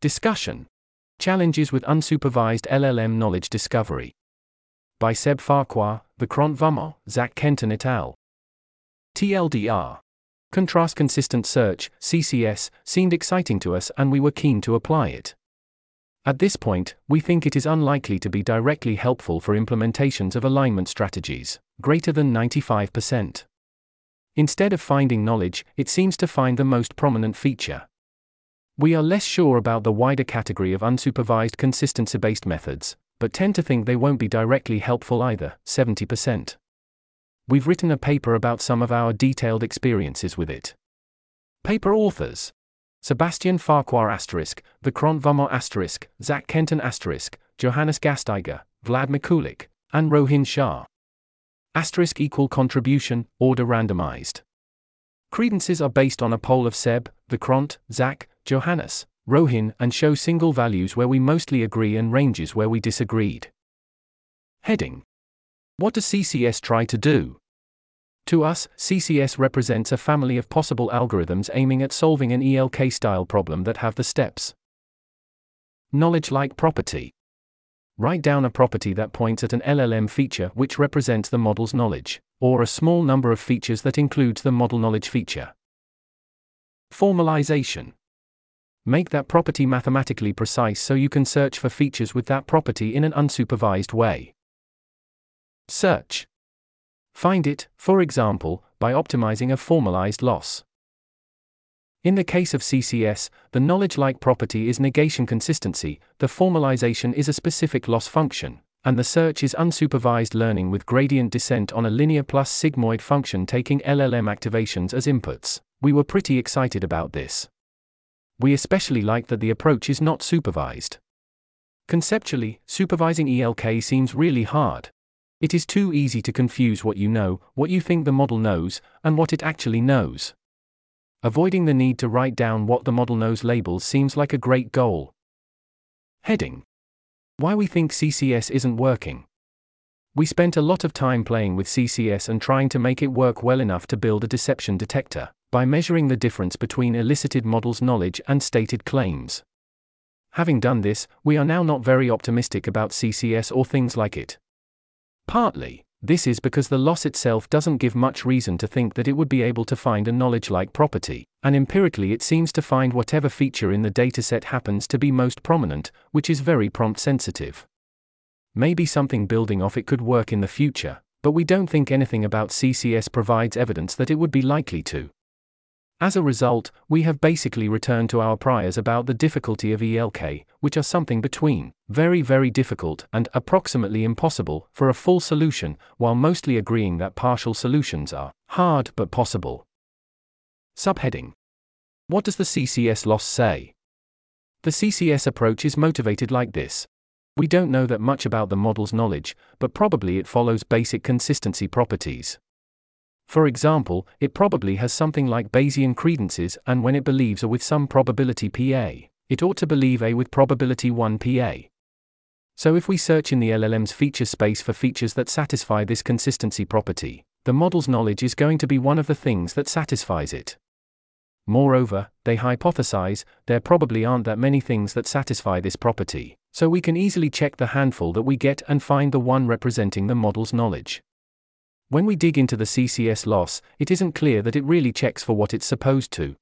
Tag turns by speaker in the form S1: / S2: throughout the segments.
S1: Discussion Challenges with Unsupervised LLM Knowledge Discovery. By Seb Farquhar, Vikrant Varma, Zac Kenton et al. TLDR. Contrast Consistent Search, CCS, seemed exciting to us and we were keen to apply it. At this point, we think it is unlikely to be directly helpful for implementations of alignment strategies, greater than 95%. Instead of finding knowledge, it seems to find the most prominent feature. We are less sure about the wider category of unsupervised consistency based methods, but tend to think they won't be directly helpful either, 70%. We've written a paper about some of our detailed experiences with it. Paper authors Sebastian Farquhar asterisk, Vikrant Varma asterisk, Zac Kenton asterisk, Johannes Gasteiger, Vlad Mikulik, and Rohin Shah. Asterisk equal contribution, order randomized. Credences are based on a poll of Seb, Vikrant, Zac, Johannes, Rohin, and show single values where we mostly agree and ranges where we disagreed. Heading What does CCS try to do? To us, CCS represents a family of possible algorithms aiming at solving an ELK style problem that have the steps. Knowledge like property. Write down a property that points at an LLM feature which represents the model's knowledge, or a small number of features that includes the model knowledge feature. Formalization. Make that property mathematically precise so you can search for features with that property in an unsupervised way. Search. Find it, for example, by optimizing a formalized loss. In the case of CCS, the knowledge like property is negation consistency, the formalization is a specific loss function, and the search is unsupervised learning with gradient descent on a linear plus sigmoid function taking LLM activations as inputs. We were pretty excited about this. We especially like that the approach is not supervised. Conceptually, supervising ELK seems really hard, it is too easy to confuse what you know, what you think the model knows, and what it actually knows. Avoiding the need to write down what the model knows labels seems like a great goal. Heading Why we think CCS isn't working. We spent a lot of time playing with CCS and trying to make it work well enough to build a deception detector, by measuring the difference between elicited model's knowledge and stated claims. Having done this, we are now not very optimistic about CCS or things like it. Partly, this is because the loss itself doesn't give much reason to think that it would be able to find a knowledge like property, and empirically it seems to find whatever feature in the dataset happens to be most prominent, which is very prompt sensitive. Maybe something building off it could work in the future, but we don't think anything about CCS provides evidence that it would be likely to. As a result, we have basically returned to our priors about the difficulty of ELK, which are something between very, very difficult and approximately impossible for a full solution, while mostly agreeing that partial solutions are hard but possible. Subheading What does the CCS loss say? The CCS approach is motivated like this. We don't know that much about the model's knowledge, but probably it follows basic consistency properties. For example, it probably has something like Bayesian credences, and when it believes A with some probability PA, it ought to believe A with probability 1 PA. So if we search in the LLM's feature space for features that satisfy this consistency property, the model's knowledge is going to be one of the things that satisfies it. Moreover, they hypothesize, there probably aren't that many things that satisfy this property, so we can easily check the handful that we get and find the one representing the model's knowledge. When we dig into the CCS loss, it isn't clear that it really checks for what it's supposed to.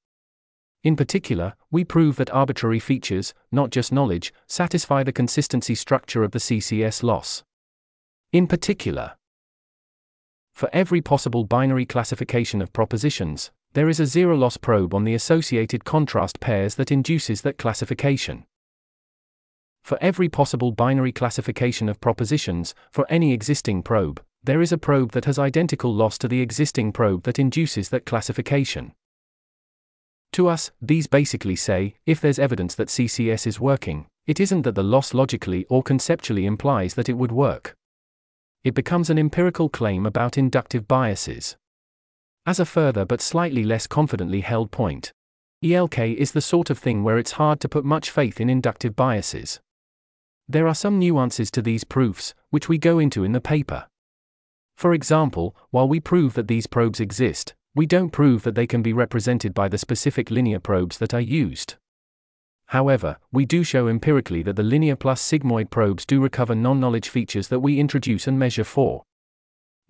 S1: In particular, we prove that arbitrary features, not just knowledge, satisfy the consistency structure of the CCS loss. In particular, for every possible binary classification of propositions, there is a zero loss probe on the associated contrast pairs that induces that classification. For every possible binary classification of propositions, for any existing probe, there is a probe that has identical loss to the existing probe that induces that classification. To us, these basically say if there's evidence that CCS is working, it isn't that the loss logically or conceptually implies that it would work. It becomes an empirical claim about inductive biases. As a further but slightly less confidently held point, ELK is the sort of thing where it's hard to put much faith in inductive biases. There are some nuances to these proofs, which we go into in the paper. For example, while we prove that these probes exist, we don't prove that they can be represented by the specific linear probes that are used. However, we do show empirically that the linear plus sigmoid probes do recover non knowledge features that we introduce and measure for.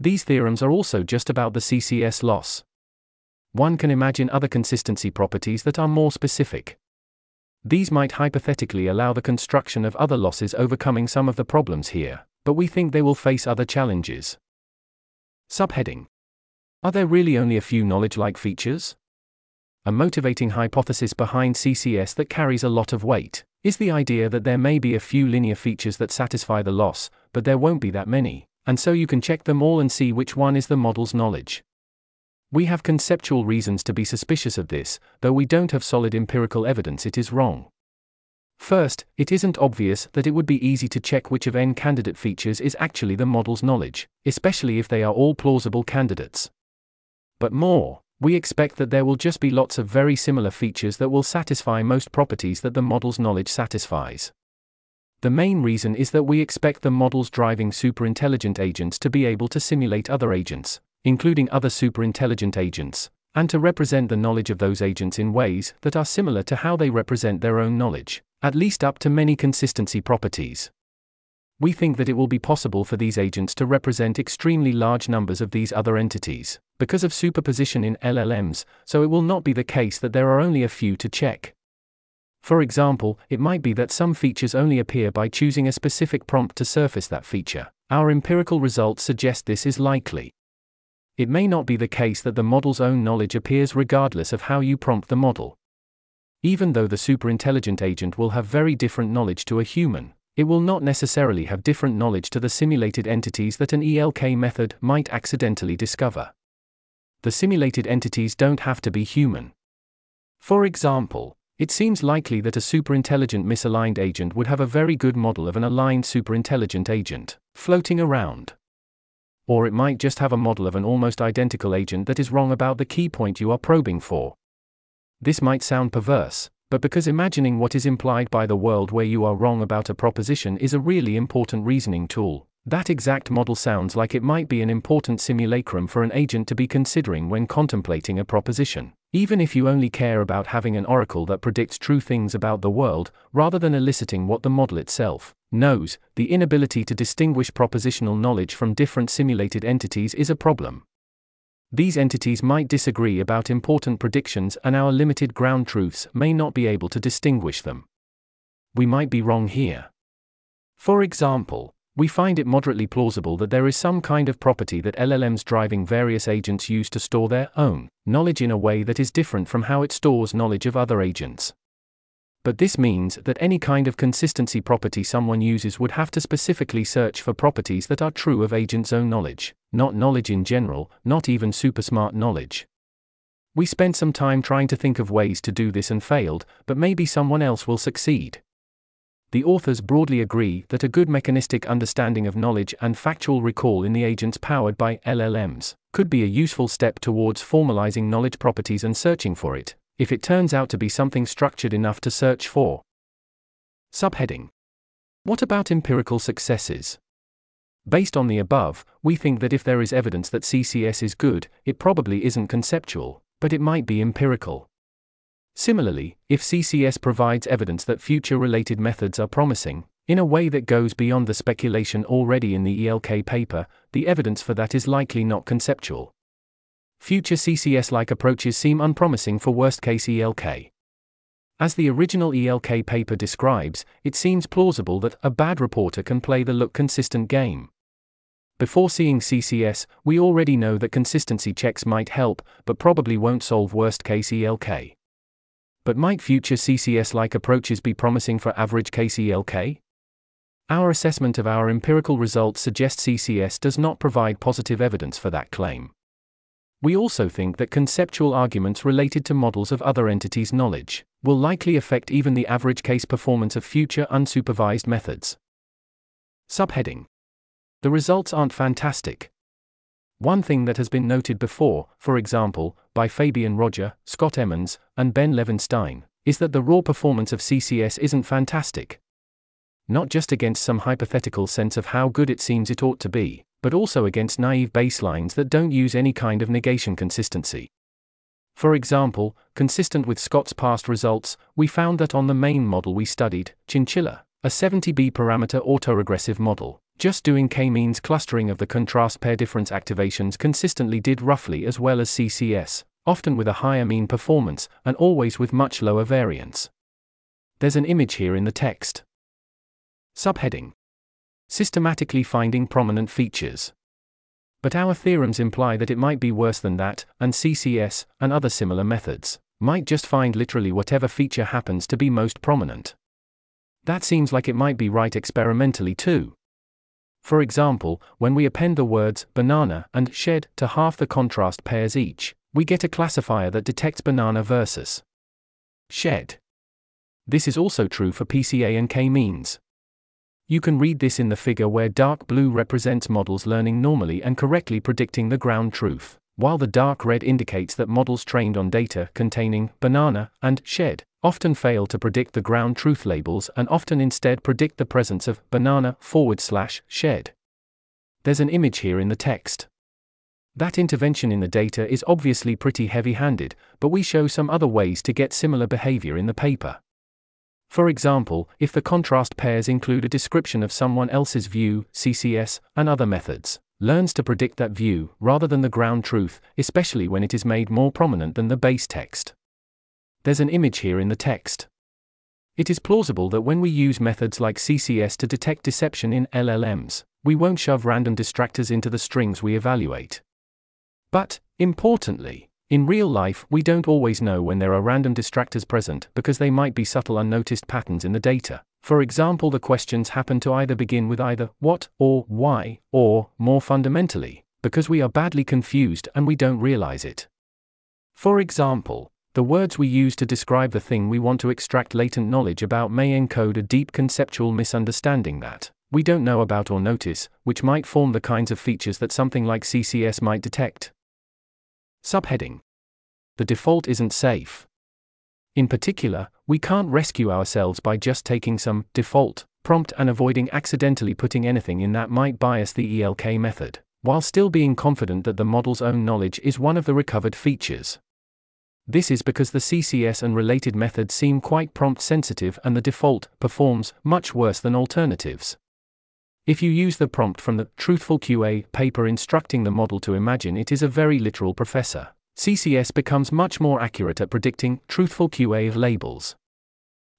S1: These theorems are also just about the CCS loss. One can imagine other consistency properties that are more specific. These might hypothetically allow the construction of other losses overcoming some of the problems here, but we think they will face other challenges. Subheading Are there really only a few knowledge like features? A motivating hypothesis behind CCS that carries a lot of weight is the idea that there may be a few linear features that satisfy the loss, but there won't be that many, and so you can check them all and see which one is the model's knowledge. We have conceptual reasons to be suspicious of this, though we don't have solid empirical evidence it is wrong. First, it isn't obvious that it would be easy to check which of n candidate features is actually the model's knowledge, especially if they are all plausible candidates. But more, we expect that there will just be lots of very similar features that will satisfy most properties that the model's knowledge satisfies. The main reason is that we expect the model's driving superintelligent agents to be able to simulate other agents, including other superintelligent agents, and to represent the knowledge of those agents in ways that are similar to how they represent their own knowledge, at least up to many consistency properties we think that it will be possible for these agents to represent extremely large numbers of these other entities, because of superposition in LLMs, so it will not be the case that there are only a few to check. For example, it might be that some features only appear by choosing a specific prompt to surface that feature. Our empirical results suggest this is likely. It may not be the case that the model's own knowledge appears regardless of how you prompt the model. Even though the superintelligent agent will have very different knowledge to a human, it will not necessarily have different knowledge to the simulated entities that an ELK method might accidentally discover. The simulated entities don't have to be human. For example, it seems likely that a superintelligent misaligned agent would have a very good model of an aligned superintelligent agent, floating around. Or it might just have a model of an almost identical agent that is wrong about the key point you are probing for. This might sound perverse, but because imagining what is implied by the world where you are wrong about a proposition is a really important reasoning tool, that exact model sounds like it might be an important simulacrum for an agent to be considering when contemplating a proposition. Even if you only care about having an oracle that predicts true things about the world, rather than eliciting what the model itself knows, the inability to distinguish propositional knowledge from different simulated entities is a problem. These entities might disagree about important predictions, and our limited ground truths may not be able to distinguish them. We might be wrong here. For example, we find it moderately plausible that there is some kind of property that LLMs driving various agents use to store their own knowledge in a way that is different from how it stores knowledge of other agents but this means that any kind of consistency property someone uses would have to specifically search for properties that are true of agent's own knowledge, not knowledge in general, not even super smart knowledge. We spent some time trying to think of ways to do this and failed, but maybe someone else will succeed. The authors broadly agree that a good mechanistic understanding of knowledge and factual recall in the agents powered by LLMs could be a useful step towards formalizing knowledge properties and searching for it, if it turns out to be something structured enough to search for. Subheading What about empirical successes? Based on the above, we think that if there is evidence that CCS is good, it probably isn't conceptual, but it might be empirical. Similarly, if CCS provides evidence that future related methods are promising, in a way that goes beyond the speculation already in the ELK paper, the evidence for that is likely not conceptual. Future CCS like approaches seem unpromising for worst case ELK. As the original ELK paper describes, it seems plausible that a bad reporter can play the look consistent game. Before seeing CCS, we already know that consistency checks might help, but probably won't solve worst case ELK. But might future CCS like approaches be promising for average ELK? Our assessment of our empirical results suggests CCS does not provide positive evidence for that claim. We also think that conceptual arguments related to models of other entities' knowledge will likely affect even the average case performance of future unsupervised methods. Subheading The results aren't fantastic. One thing that has been noted before, for example, by Fabien Roger, Scott Emmons, and Ben Levinstein, is that the raw performance of CCS isn't fantastic. Not just against some hypothetical sense of how good it seems it ought to be, but also against naive baselines that don't use any kind of negation consistency. For example, consistent with Scott's past results, we found that on the main model we studied, Chinchilla, a 70B parameter autoregressive model, just doing k-means clustering of the contrast pair difference activations consistently did roughly as well as CCS, often with a higher mean performance and always with much lower variance. There's an image here in the text. Subheading Systematically finding prominent features. But our theorems imply that it might be worse than that, and CCS, and other similar methods, might just find literally whatever feature happens to be most prominent. That seems like it might be right experimentally too. For example, when we append the words banana and shed to half the contrast pairs each, we get a classifier that detects banana versus shed. This is also true for PCA and K means. You can read this in the figure where dark blue represents models learning normally and correctly predicting the ground truth, while the dark red indicates that models trained on data containing banana and shed often fail to predict the ground truth labels and often instead predict the presence of banana forward slash shed. There's an image here in the text. That intervention in the data is obviously pretty heavy handed, but we show some other ways to get similar behavior in the paper. For example, if the contrast pairs include a description of someone else's view, CCS, and other methods, learns to predict that view rather than the ground truth, especially when it is made more prominent than the base text. There's an image here in the text. It is plausible that when we use methods like CCS to detect deception in LLMs, we won't shove random distractors into the strings we evaluate. But, importantly, in real life, we don't always know when there are random distractors present because they might be subtle unnoticed patterns in the data. For example, the questions happen to either begin with either what or why, or, more fundamentally, because we are badly confused and we don't realize it. For example, the words we use to describe the thing we want to extract latent knowledge about may encode a deep conceptual misunderstanding that we don't know about or notice, which might form the kinds of features that something like CCS might detect. Subheading The default isn't safe. In particular, we can't rescue ourselves by just taking some default prompt and avoiding accidentally putting anything in that might bias the ELK method, while still being confident that the model's own knowledge is one of the recovered features. This is because the CCS and related methods seem quite prompt sensitive and the default performs much worse than alternatives. If you use the prompt from the Truthful QA paper instructing the model to imagine it is a very literal professor, CCS becomes much more accurate at predicting truthful QA of labels.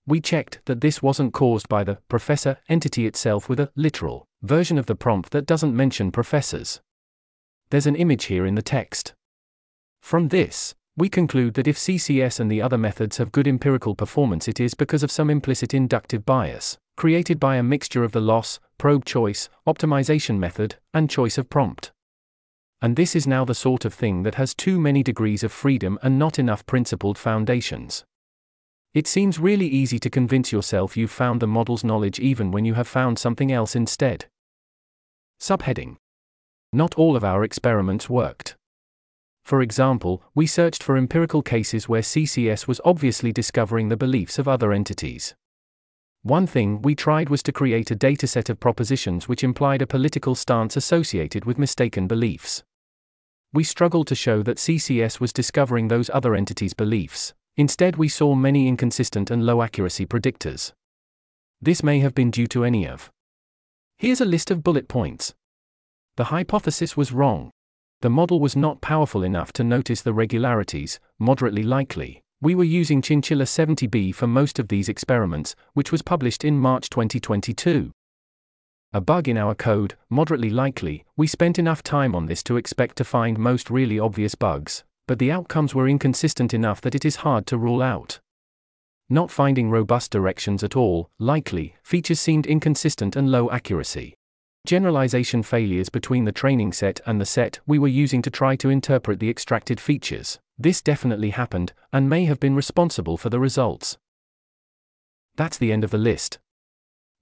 S1: We checked that this wasn't caused by the professor entity itself with a literal version of the prompt that doesn't mention professors. There's an image here in the text. From this, we conclude that if CCS and the other methods have good empirical performance, it is because of some implicit inductive bias created by a mixture of the loss, probe choice, optimization method, and choice of prompt. And this is now the sort of thing that has too many degrees of freedom and not enough principled foundations. It seems really easy to convince yourself you've found the model's knowledge even when you have found something else instead. Subheading Not all of our experiments worked. For example, we searched for empirical cases where CCS was obviously discovering the beliefs of other entities. One thing we tried was to create a dataset of propositions which implied a political stance associated with mistaken beliefs. We struggled to show that CCS was discovering those other entities' beliefs. Instead, we saw many inconsistent and low accuracy predictors. This may have been due to any of. Here's a list of bullet points. The hypothesis was wrong. The model was not powerful enough to notice the regularities, moderately likely. We were using Chinchilla 70B for most of these experiments, which was published in March 2022. A bug in our code, moderately likely, we spent enough time on this to expect to find most really obvious bugs, but the outcomes were inconsistent enough that it is hard to rule out. Not finding robust directions at all, likely, features seemed inconsistent and low accuracy. Generalization failures between the training set and the set we were using to try to interpret the extracted features. This definitely happened, and may have been responsible for the results. That's the end of the list.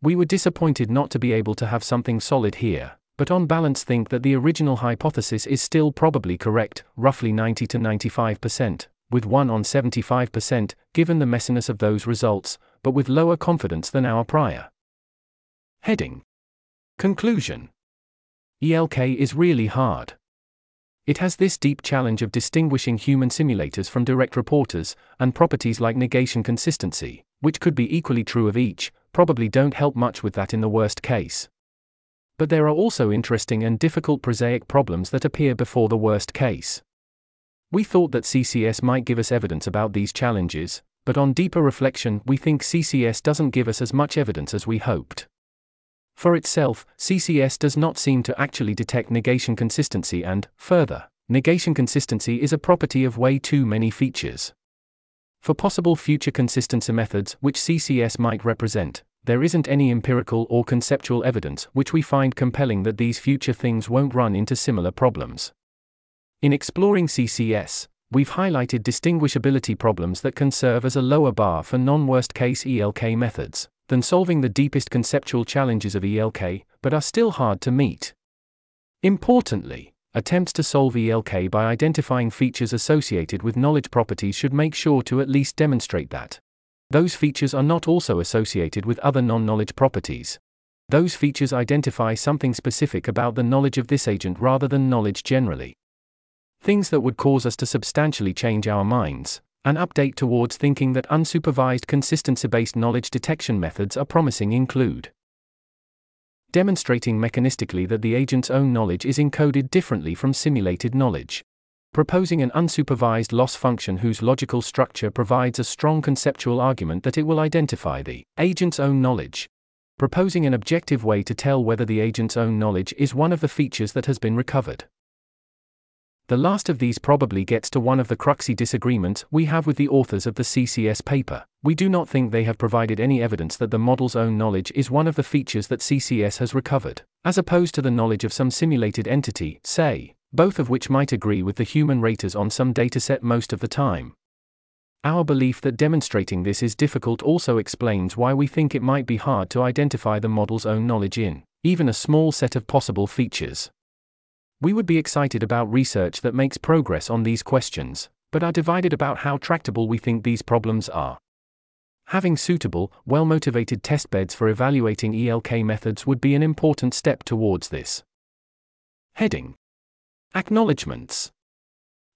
S1: We were disappointed not to be able to have something solid here, but on balance think that the original hypothesis is still probably correct, roughly 90 to 95%, with 1 on 75%, given the messiness of those results, but with lower confidence than our prior. Heading Conclusion ELK is really hard. It has this deep challenge of distinguishing human simulators from direct reporters, and properties like negation consistency, which could be equally true of each, probably don't help much with that in the worst case. But there are also interesting and difficult prosaic problems that appear before the worst case. We thought that CCS might give us evidence about these challenges, but on deeper reflection, we think CCS doesn't give us as much evidence as we hoped. For itself, CCS does not seem to actually detect negation consistency, and, further, negation consistency is a property of way too many features. For possible future consistency methods which CCS might represent, there isn't any empirical or conceptual evidence which we find compelling that these future things won't run into similar problems. In exploring CCS, we've highlighted distinguishability problems that can serve as a lower bar for non worst case ELK methods than solving the deepest conceptual challenges of ELK, but are still hard to meet. Importantly, attempts to solve ELK by identifying features associated with knowledge properties should make sure to at least demonstrate that those features are not also associated with other non knowledge properties. Those features identify something specific about the knowledge of this agent rather than knowledge generally. Things that would cause us to substantially change our minds, an update towards thinking that unsupervised consistency based knowledge detection methods are promising include demonstrating mechanistically that the agent's own knowledge is encoded differently from simulated knowledge proposing an unsupervised loss function whose logical structure provides a strong conceptual argument that it will identify the agent's own knowledge. Proposing an objective way to tell whether the agent's own knowledge is one of the features that has been recovered. The last of these probably gets to one of the cruxy disagreements we have with the authors of the CCS paper. We do not think they have provided any evidence that the model's own knowledge is one of the features that CCS has recovered, as opposed to the knowledge of some simulated entity, say, both of which might agree with the human raters on some dataset most of the time. Our belief that demonstrating this is difficult also explains why we think it might be hard to identify the model's own knowledge in even a small set of possible features. We would be excited about research that makes progress on these questions, but are divided about how tractable we think these problems are. Having suitable, well motivated testbeds for evaluating ELK methods would be an important step towards this. Heading Acknowledgements.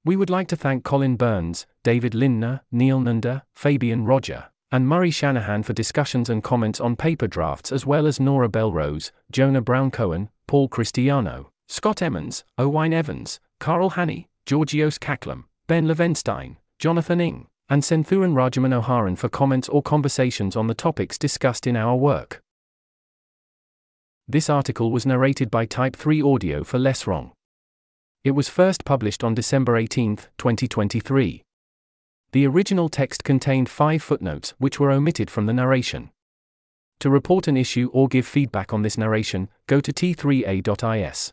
S1: We would like to thank Collin Burns, David Lindner, Neel Nanda, Fabien Roger, and Murray Shanahan for discussions and comments on paper drafts, as well as Nora Belrose, Jonah Brown Cohen, Paul Christiano, Scott Emmons, Owain Evans, Kaarel Hänni, Georgios Kaklam, Ben Levinstein, Jonathan Ng, and Senthooran Rajamanoharan for comments or conversations on the topics discussed in our work. This article was narrated by Type 3 Audio for Less Wrong. It was first published on December 18, 2023. The original text contained five footnotes which were omitted from the narration. To report an issue or give feedback on this narration, go to t3a.is.